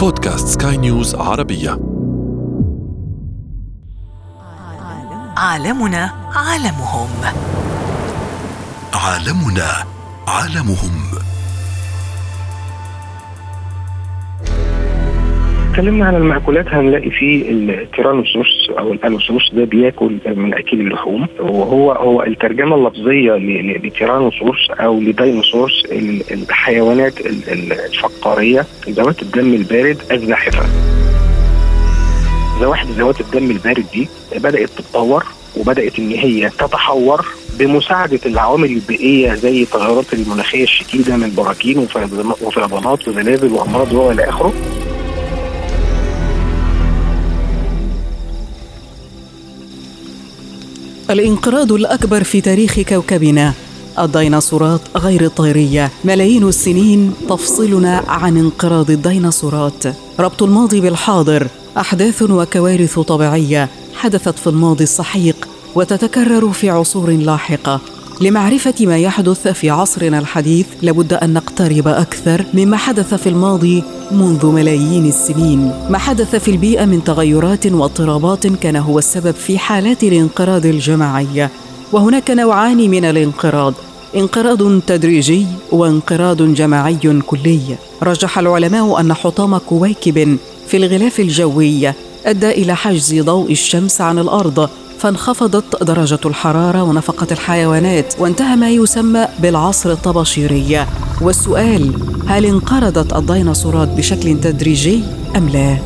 بودكاست سكاي نيوز عربية. عالمنا عالمهم. عالمنا عالمهم. اتكلمنا عن المأكولات هنلاقي فيه التيرانوسورس أو الألوسورس ده بياكل من اكل اللحوم وهو هو الترجمة اللفظية لتيرانوسورس أو لديناصورس الحيوانات الفقارية ذوات الدم البارد الزاحفه. زواحف ذوات الدم البارد دي بدأت تتطور وبدأت إن هي تتحور بمساعدة العوامل البيئية زي التغيرات المناخية الشديدة من براكين وفيضانات وزلازل وأمراض وإلى آخره الانقراض الأكبر في تاريخ كوكبنا. الديناصورات غير الطيرية. ملايين السنين تفصلنا عن انقراض الديناصورات. ربط الماضي بالحاضر. أحداث وكوارث طبيعية حدثت في الماضي السحيق وتتكرر في عصور لاحقة. لمعرفة ما يحدث في عصرنا الحديث لابد أن نقترب أكثر مما حدث في الماضي منذ ملايين السنين. ما حدث في البيئة من تغيرات واضطرابات كان هو السبب في حالات الانقراض الجماعية. وهناك نوعان من الانقراض. انقراض تدريجي وانقراض جماعي كلي. رجح العلماء أن حطام كويكب في الغلاف الجوي أدى إلى حجز ضوء الشمس عن الأرض. فانخفضت درجة الحرارة ونفقت الحيوانات وانتهى ما يسمى بالعصر الطباشيري والسؤال هل انقرضت الديناصورات بشكل تدريجي أم لا؟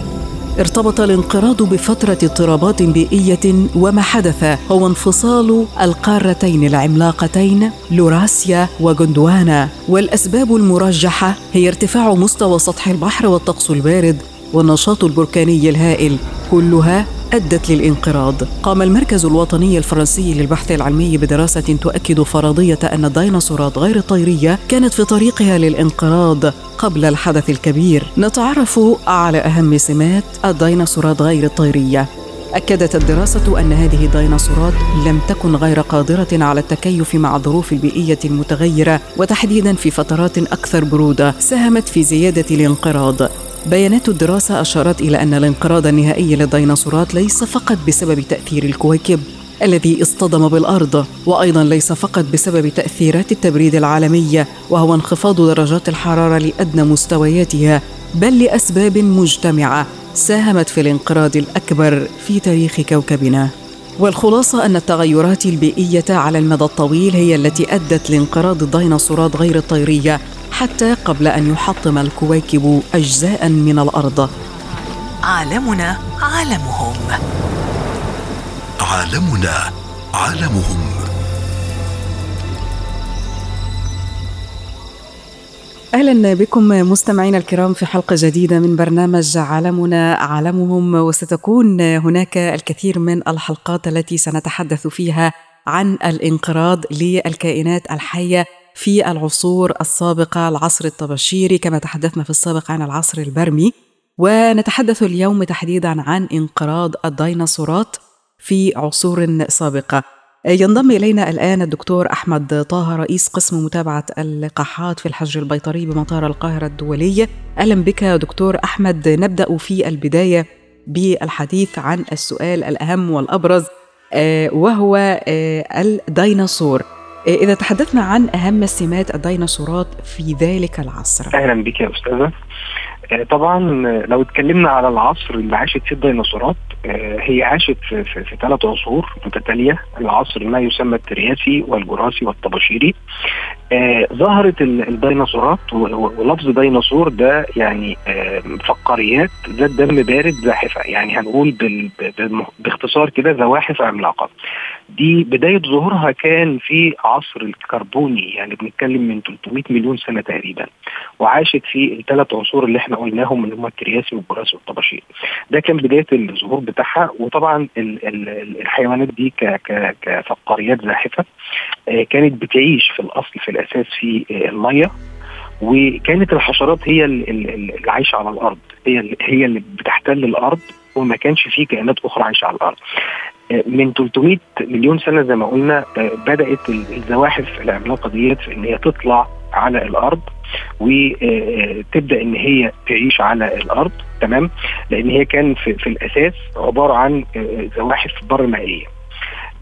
ارتبط الانقراض بفترة اضطرابات بيئية وما حدث هو انفصال القارتين العملاقتين لوراسيا وغوندوانا والأسباب المرجحة هي ارتفاع مستوى سطح البحر والطقس البارد والنشاط البركاني الهائل كلها أدت للانقراض. قام المركز الوطني الفرنسي للبحث العلمي بدراسة تؤكد فرضية أن الديناصورات غير الطيرية كانت في طريقها للانقراض قبل الحدث الكبير. نتعرف على أهم سمات الديناصورات غير الطيرية. أكدت الدراسة أن هذه الديناصورات لم تكن غير قادرة على التكيف مع الظروف البيئية المتغيرة وتحديدا في فترات أكثر برودة ساهمت في زيادة الانقراض. بيانات الدراسة أشارت إلى أن الانقراض النهائي للديناصورات ليس فقط بسبب تأثير الكويكب الذي اصطدم بالأرض وأيضا ليس فقط بسبب تأثيرات التبريد العالمية وهو انخفاض درجات الحرارة لأدنى مستوياتها بل لأسباب مجتمعة ساهمت في الانقراض الأكبر في تاريخ كوكبنا. والخلاصة أن التغيرات البيئية على المدى الطويل هي التي أدت لانقراض الديناصورات غير الطيرية حتى قبل أن يحطم الكويكب اجزاء من الأرض. عالمنا عالمهم. عالمنا عالمهم. أهلا بكم مستمعينا الكرام في حلقة جديدة من برنامج عالمنا عالمهم وستكون هناك الكثير من الحلقات التي سنتحدث فيها عن الانقراض للكائنات الحية في العصور السابقة العصر الطباشيري كما تحدثنا في السابق عن العصر البرمي. ونتحدث اليوم تحديدا عن انقراض الديناصورات في عصور سابقة. ينضم إلينا الآن الدكتور أحمد طه رئيس قسم متابعة اللقاحات في الحجر البيطري بمطار القاهرة الدولي. أهلا بك دكتور أحمد. نبدأ في البداية بالحديث عن السؤال الأهم والأبرز آه، وهو آه، الديناصور. إذا تحدثنا عن أهم سمات الديناصورات في ذلك العصر. أهلا بك يا أستاذة. آه، طبعا لو اتكلمنا على العصر اللي عاشت فيه الديناصورات آه، هي عاشت في, في, في ثلاث عصور متتالية. العصر ما يسمى الترياسي والجراسي والطباشيري. آه ظهرت الديناصورات ولفظ ديناصور ده يعني آه فقاريات ذات دم بارد زاحفة. يعني هنقول باختصار كده زواحف عملاقة. دي بداية ظهورها كان في عصر الكربوني يعني بنتكلم من 300 مليون سنة تقريبا. وعاشت في الثلاث عصور اللي إحنا قلناهم اللي هم الترياسي والجراسي والطباشيري ده كان بداية الظهور بتاعها. وطبعا الحيوانات دي كفقاريات زاحفة آه، كانت بتعيش في الأصل في الأساس في آه، المية. وكانت الحشرات هي اللي عايشة على الأرض. هي هي اللي بتحتل الأرض وما كانش فيه كائنات أخرى عايشة على الأرض. آه، من 300 مليون سنة زي ما قلنا بدأت الزواحف العملاقة ديت إن هي تطلع على الأرض وتبدا إن هي تعيش على الأرض. تمام؟ لأن هي كان في, في الأساس عبارة عن زواحف بر مائية.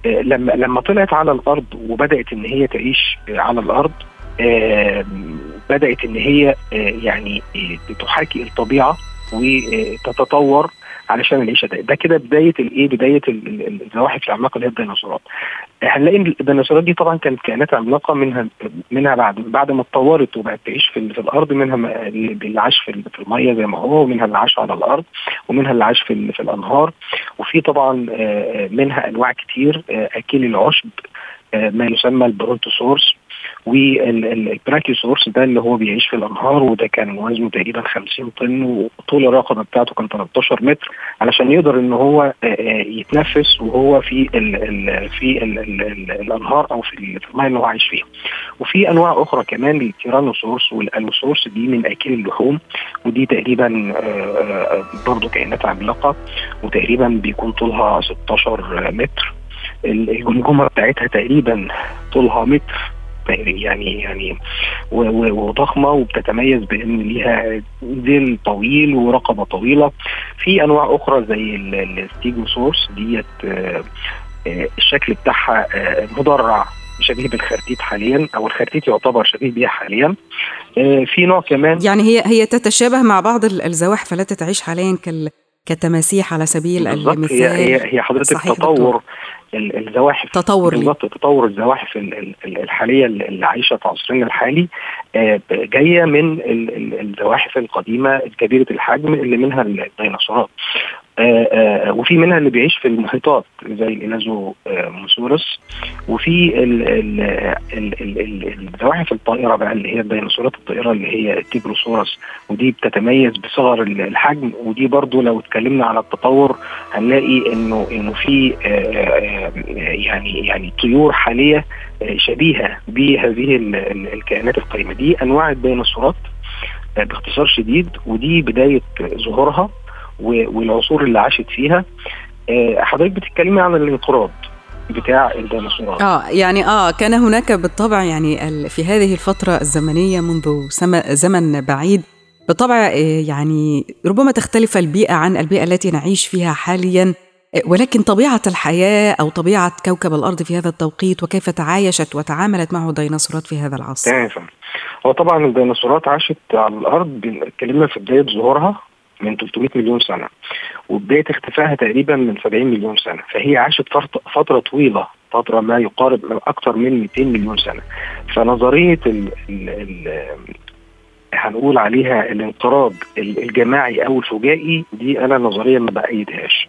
لما لما طلعت على الأرض وبدأت إن هي تعيش على الأرض بدأت إن هي يعني تحاكي الطبيعة وتتطور علشان العيشة ده. ده كده بداية الايه بداية الزواحف العملاقة اللي هي الديناصورات. هنلاقي الديناصورات دي طبعا كانت كائنات عملاقة منها منها بعد بعد ما اتطورت وبقت تعيش في, في الأرض منها اللي عاش في, في المية زي ما هو ومنها اللي عاش على الأرض ومنها اللي عاش في, في الأنهار. وفي طبعا منها أنواع كتير اكل العشب ما يسمى البرونتوسورس والبراكيوسورس ده اللي هو بيعيش في الأنهار وده كان وزنه تقريبا 50 طن وطول الرقبة بتاعته كان 13 متر علشان يقدر إن هو يتنفس وهو في ال ال في ال ال ال الأنهار أو في الميه اللي هو عايش فيها. وفي أنواع أخرى كمان التيرانوسورس والألوسورس دي من اكل اللحوم ودي تقريبا برضه كائنات عملاقة وتقريبا بيكون طولها 16 متر الجمجمة بتاعتها تقريبا طولها متر يعني يعني وضخمة وبتتميز بإن ليها ديل طويل ورقبة طويلة. في أنواع أخرى زي الستيجوسورس ديت الشكل بتاعها مدرع شبيه بالخرتيت حاليا أو الخرتيت يعتبر شبيه بيها حاليا. في نوع كمان يعني هي هي تتشابه مع بعض الزواحف التي تعيش حاليا كال كتماسيح على سبيل المثال هي هي هي حضرتك تطور الزواحف. تطور بالظبط تطور الزواحف الحالية اللي عايشة في عصرنا الحالي جاية من الزواحف القديمة الكبيرة الحجم اللي منها الديناصورات. آآ آآ وفي منها اللي بيعيش في المحيطات زي الإلازموسورس. وفي الزواحف الطائرة بقى اللي هي الديناصورات الطائرة اللي هي التيروسورس ودي بتتميز بصغر الحجم. ودي برضو لو اتكلمنا على التطور هنلاقي إنه إنه في يعني يعني طيور حالية شبيهة بهذه الكائنات القديمة. دي أنواع الديناصورات باختصار شديد ودي بداية ظهورها والعصور اللي عاشت فيها. حضرتك بتتكلمي عن الانقراض بتاع الديناصورات. آه يعني آه كان هناك بالطبع يعني في هذه الفترة الزمنية منذ زمن بعيد بالطبع يعني ربما تختلف البيئة عن البيئة التي نعيش فيها حاليا. ولكن طبيعة الحياة أو طبيعة كوكب الأرض في هذا التوقيت وكيف تعايشت وتعاملت معه الديناصورات في هذا العصر؟ هو طبعا الديناصورات عاشت على الأرض اتكلمنا في بداية ظهورها من 300 مليون سنة وبداية اختفائها تقريبا من 70 مليون سنة فهي عاشت فترة طويلة فترة ما يقارب من أكثر من 200 مليون سنة. فنظرية ال ال ال هنقول عليها الانقراض الجماعي أو الفجائي دي أنا نظريا ما بأيدهاش.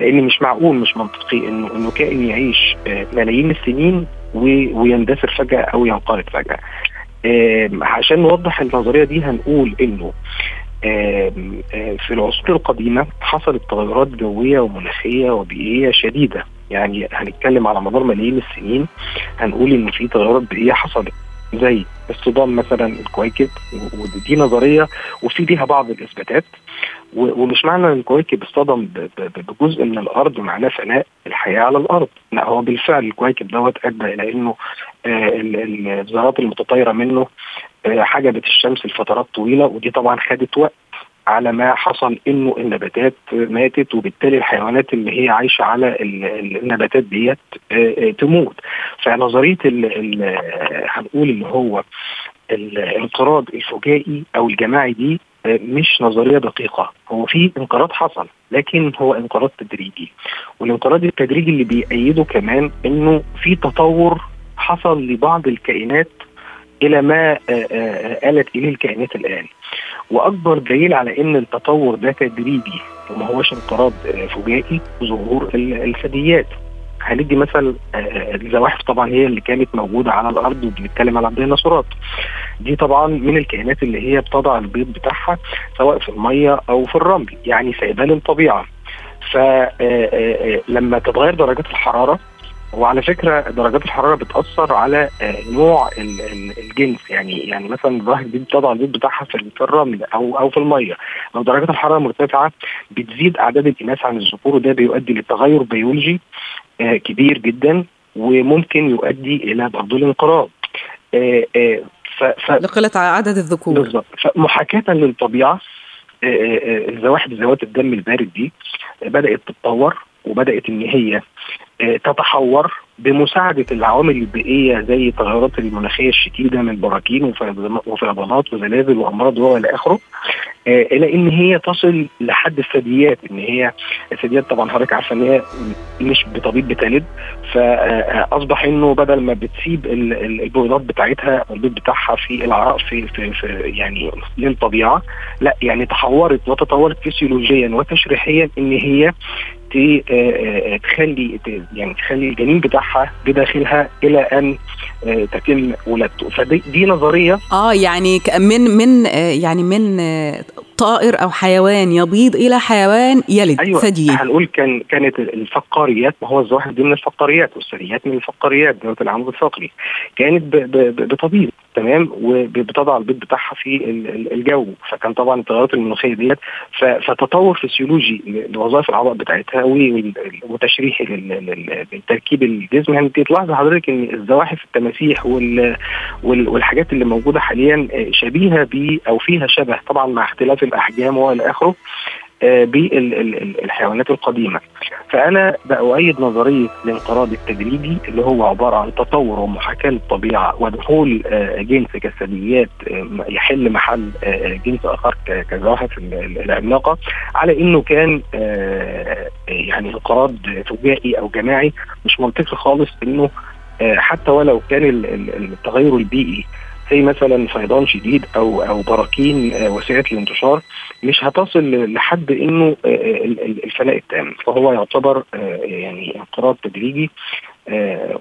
لأن مش معقول مش منطقي انه إنه كائن يعيش ملايين السنين ويندثر فجأة أو ينقرض فجأة. عشان نوضح النظرية دي هنقول إنه في العصور القديمة حصلت تغيرات جوية ومناخية وبيئية شديدة. يعني هنتكلم على مدار ملايين السنين هنقول ان في تغيرات بيئية حصلت. زي اصطدام مثلا الكواكب ودي نظرية وفي ليها بعض الإثباتات. ومش معنى إن الكواكب اصطدم بجزء من الأرض معناه فناء الحياة على الأرض. لا هو بالفعل الكواكب دوت أدى إلى إنه الذرات المتطايرة منه حجبت الشمس لفترات طويلة ودي طبعا خدت وقت. على ما حصل إنه النباتات ماتت وبالتالي الحيوانات اللي هي عايشة على النباتات ديت تموت. فنظرية هنقول اللي هو الانقراض الفجائي أو الجماعي دي مش نظرية دقيقة. هو في انقراض حصل لكن هو انقراض تدريجي. والانقراض التدريجي اللي بيأيده كمان إنه في تطور حصل لبعض الكائنات إلى ما آلت إليه الكائنات الآن. وأكبر دليل على إن التطور ده تدريجي وما هوش انقراض فجائي ظهور الثدييات هندي مثل الزواحف طبعا هي اللي كانت موجودة على الأرض وبنتكلم على الديناصورات دي طبعا من الكائنات اللي هي بتضع البيض بتاعها سواء في المية أو في الرمل يعني سايباه للطبيعه فلما تتغير درجات الحرارة وعلى فكرة درجات الحرارة بتأثر على نوع الجنس. يعني يعني مثلا الواحد بتضع البيض بتاعها في الرمل أو أو في المية. لو درجات الحرارة مرتفعة بتزيد أعداد الاناث عن الذكور وده بيؤدي لتغير بيولوجي كبير جدا وممكن يؤدي إلى برضه الانقراض. ف... ف... لقلة عدد الذكور. بالظبط. فمحاكاة للطبيعة الزواحف ذوات الدم البارد دي بدأت تتطور وبدأت إن هي تتحور بمساعدة العوامل البيئية زي التغيرات المناخية الشديدة من براكين وفيضانات وزلازل وأمراض وإلى آخره. آه إلى إن هي تصل لحد الثدييات إن هي الثدييات طبعا حضرتك عارفة إن هي مش بطبيب بتلد فأصبح إنه بدل ما بتسيب البيضات بتاعتها البيض بتاعها في العراء في, في, في يعني للطبيعة لا يعني تحورت وتطورت فسيولوجيا وتشريحيا إن هي تخلي يعني تخلي الجنين بتاعها بداخلها إلى أن تتم ولادته. فدي دي نظرية. آه يعني من من يعني من طائر أو حيوان يبيض إلى حيوان يلد أيوة ثديي هنقول كان كانت الفقاريات ما هو الزواحف دي من الفقاريات والثدييات من الفقاريات ذات العمود الفقري. كانت بتبيض تمام؟ وبتضع البيض بتاعها في الجو. فكان طبعا التغيرات المناخية ديت فتطور فسيولوجي لوظائف الأعضاء بتاعتها وتشريحي للتركيب الجسم. يعني تلاحظ حضرتك إن الزواحف التماسيح والحاجات اللي موجودة حاليا شبيهة ب أو فيها شبه طبعا مع اختلاف الأحجام وإلى آخره بالحيوانات القديمة. فأنا بأؤيد نظرية الانقراض التدريجي اللي هو عبارة عن تطور ومحاكاة للطبيعة ودخول جنس كالثدييات يحل محل جنس آخر كزواحف العملاقة على إنه كان يعني انقراض فجائي أو جماعي مش منطقي خالص إنه حتى ولو كان التغير البيئي زي مثلا فيضان شديد أو أو براكين وسيله الانتشار مش هتصل لحد إنه الفناء التام. فهو يعتبر يعني انقراض تدريجي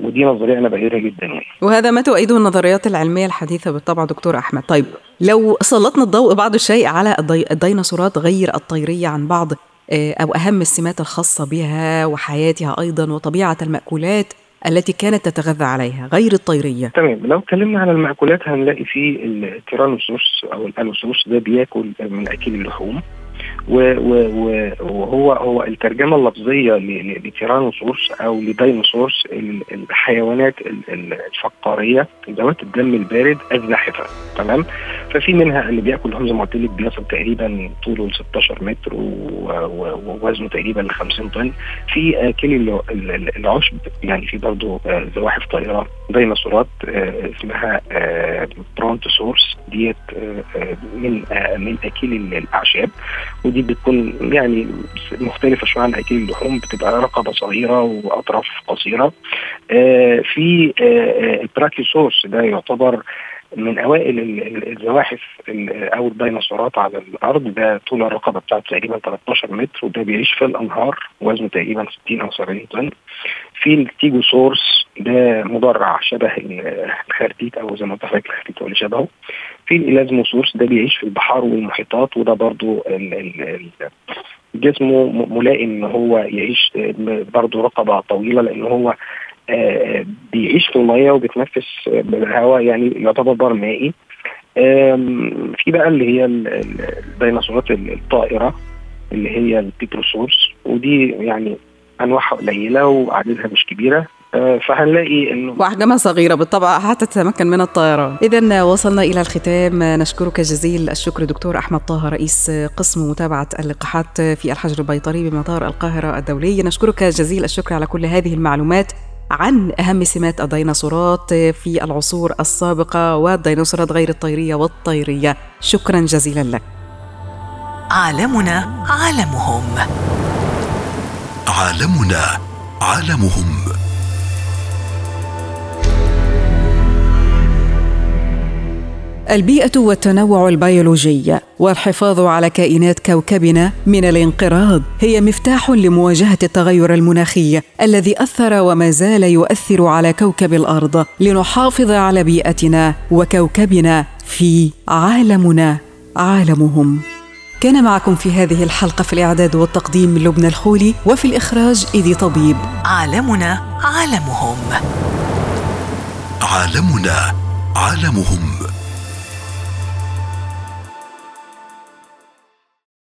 ودي نظرية أنا بأيدها جدا يعني. وهذا ما تؤيده النظريات العلمية الحديثة بالطبع دكتور أحمد. طيب لو سلطنا الضوء بعض الشيء على الديناصورات غير الطيرية عن بعض أو أهم السمات الخاصة بها وحياتها أيضا وطبيعة المأكولات التي كانت تتغذى عليها غير الطيرية. تمام لو اتكلمنا عن المأكولات هنلاقي في التيرانوسورس أو الألوسورس ده بياكل من اكل اللحوم وهو هو الترجمة اللفظية لتيرانوسورس أو لديناصورس الحيوانات الفقارية ذوات الدم البارد الزاحفة. تمام؟ ففي منها اللي بيأكل لحوم زي ما قلت لك بيصل تقريبا طوله ل 16 متر ووزنه تقريبا ل 50 طن. في اكل العشب يعني في برضه زواحف طائرة. ديناصورات اسمها برونتوسورس. ديت من من اكل الأعشاب. ودي بتكون يعني مختلفة شوية عن أكل اللحوم بتبقى رقبة صغيرة وأطراف قصيرة. آه في آه البراكيوسورس ده يعتبر من أوائل الزواحف أو الديناصورات على الأرض ده طول الرقبة بتاعته تقريبا 13 متر وده بيعيش في الأنهار وزنه تقريبا 60 أو 70 طن. في الستيجوسورس ده مدرع شبه الخرتيت أو زي ما قلت الخرتيت هو اللي شبهه. في الإلازموسورس ده بيعيش في البحار والمحيطات وده برضو جسمه ملائم إن هو يعيش برضو رقبة طويلة لأن هو بيعيش في المية وبيتنفس بالهواء يعني يعتبر بار مائي. في بقى اللي هي الديناصورات الطائرة اللي هي البيتروسورس ودي يعني أنواعها قليلة وعددها مش كبيرة. فهنلاقي إنه واحجامها صغيرة بالطبع حتى تتمكن من الطيران. اذا وصلنا إلى الختام. نشكرك جزيل الشكر دكتور أحمد طه رئيس قسم متابعة اللقاحات في الحجر البيطري بمطار القاهرة الدولي. نشكرك جزيل الشكر على كل هذه المعلومات. عن أهم سمات الديناصورات في العصور السابقة والديناصورات غير الطيرية والطيرية. شكرا جزيلا لك. عالمنا عالمهم. عالمنا عالمهم. البيئة والتنوع البيولوجي والحفاظ على كائنات كوكبنا من الانقراض هي مفتاح لمواجهة التغير المناخي الذي أثر وما زال يؤثر على كوكب الأرض لنحافظ على بيئتنا وكوكبنا في عالمنا عالمهم. كان معكم في هذه الحلقة في الإعداد والتقديم لبنى الخولي وفي الإخراج إيدي طبيب. عالمنا عالمهم. عالمنا عالمهم.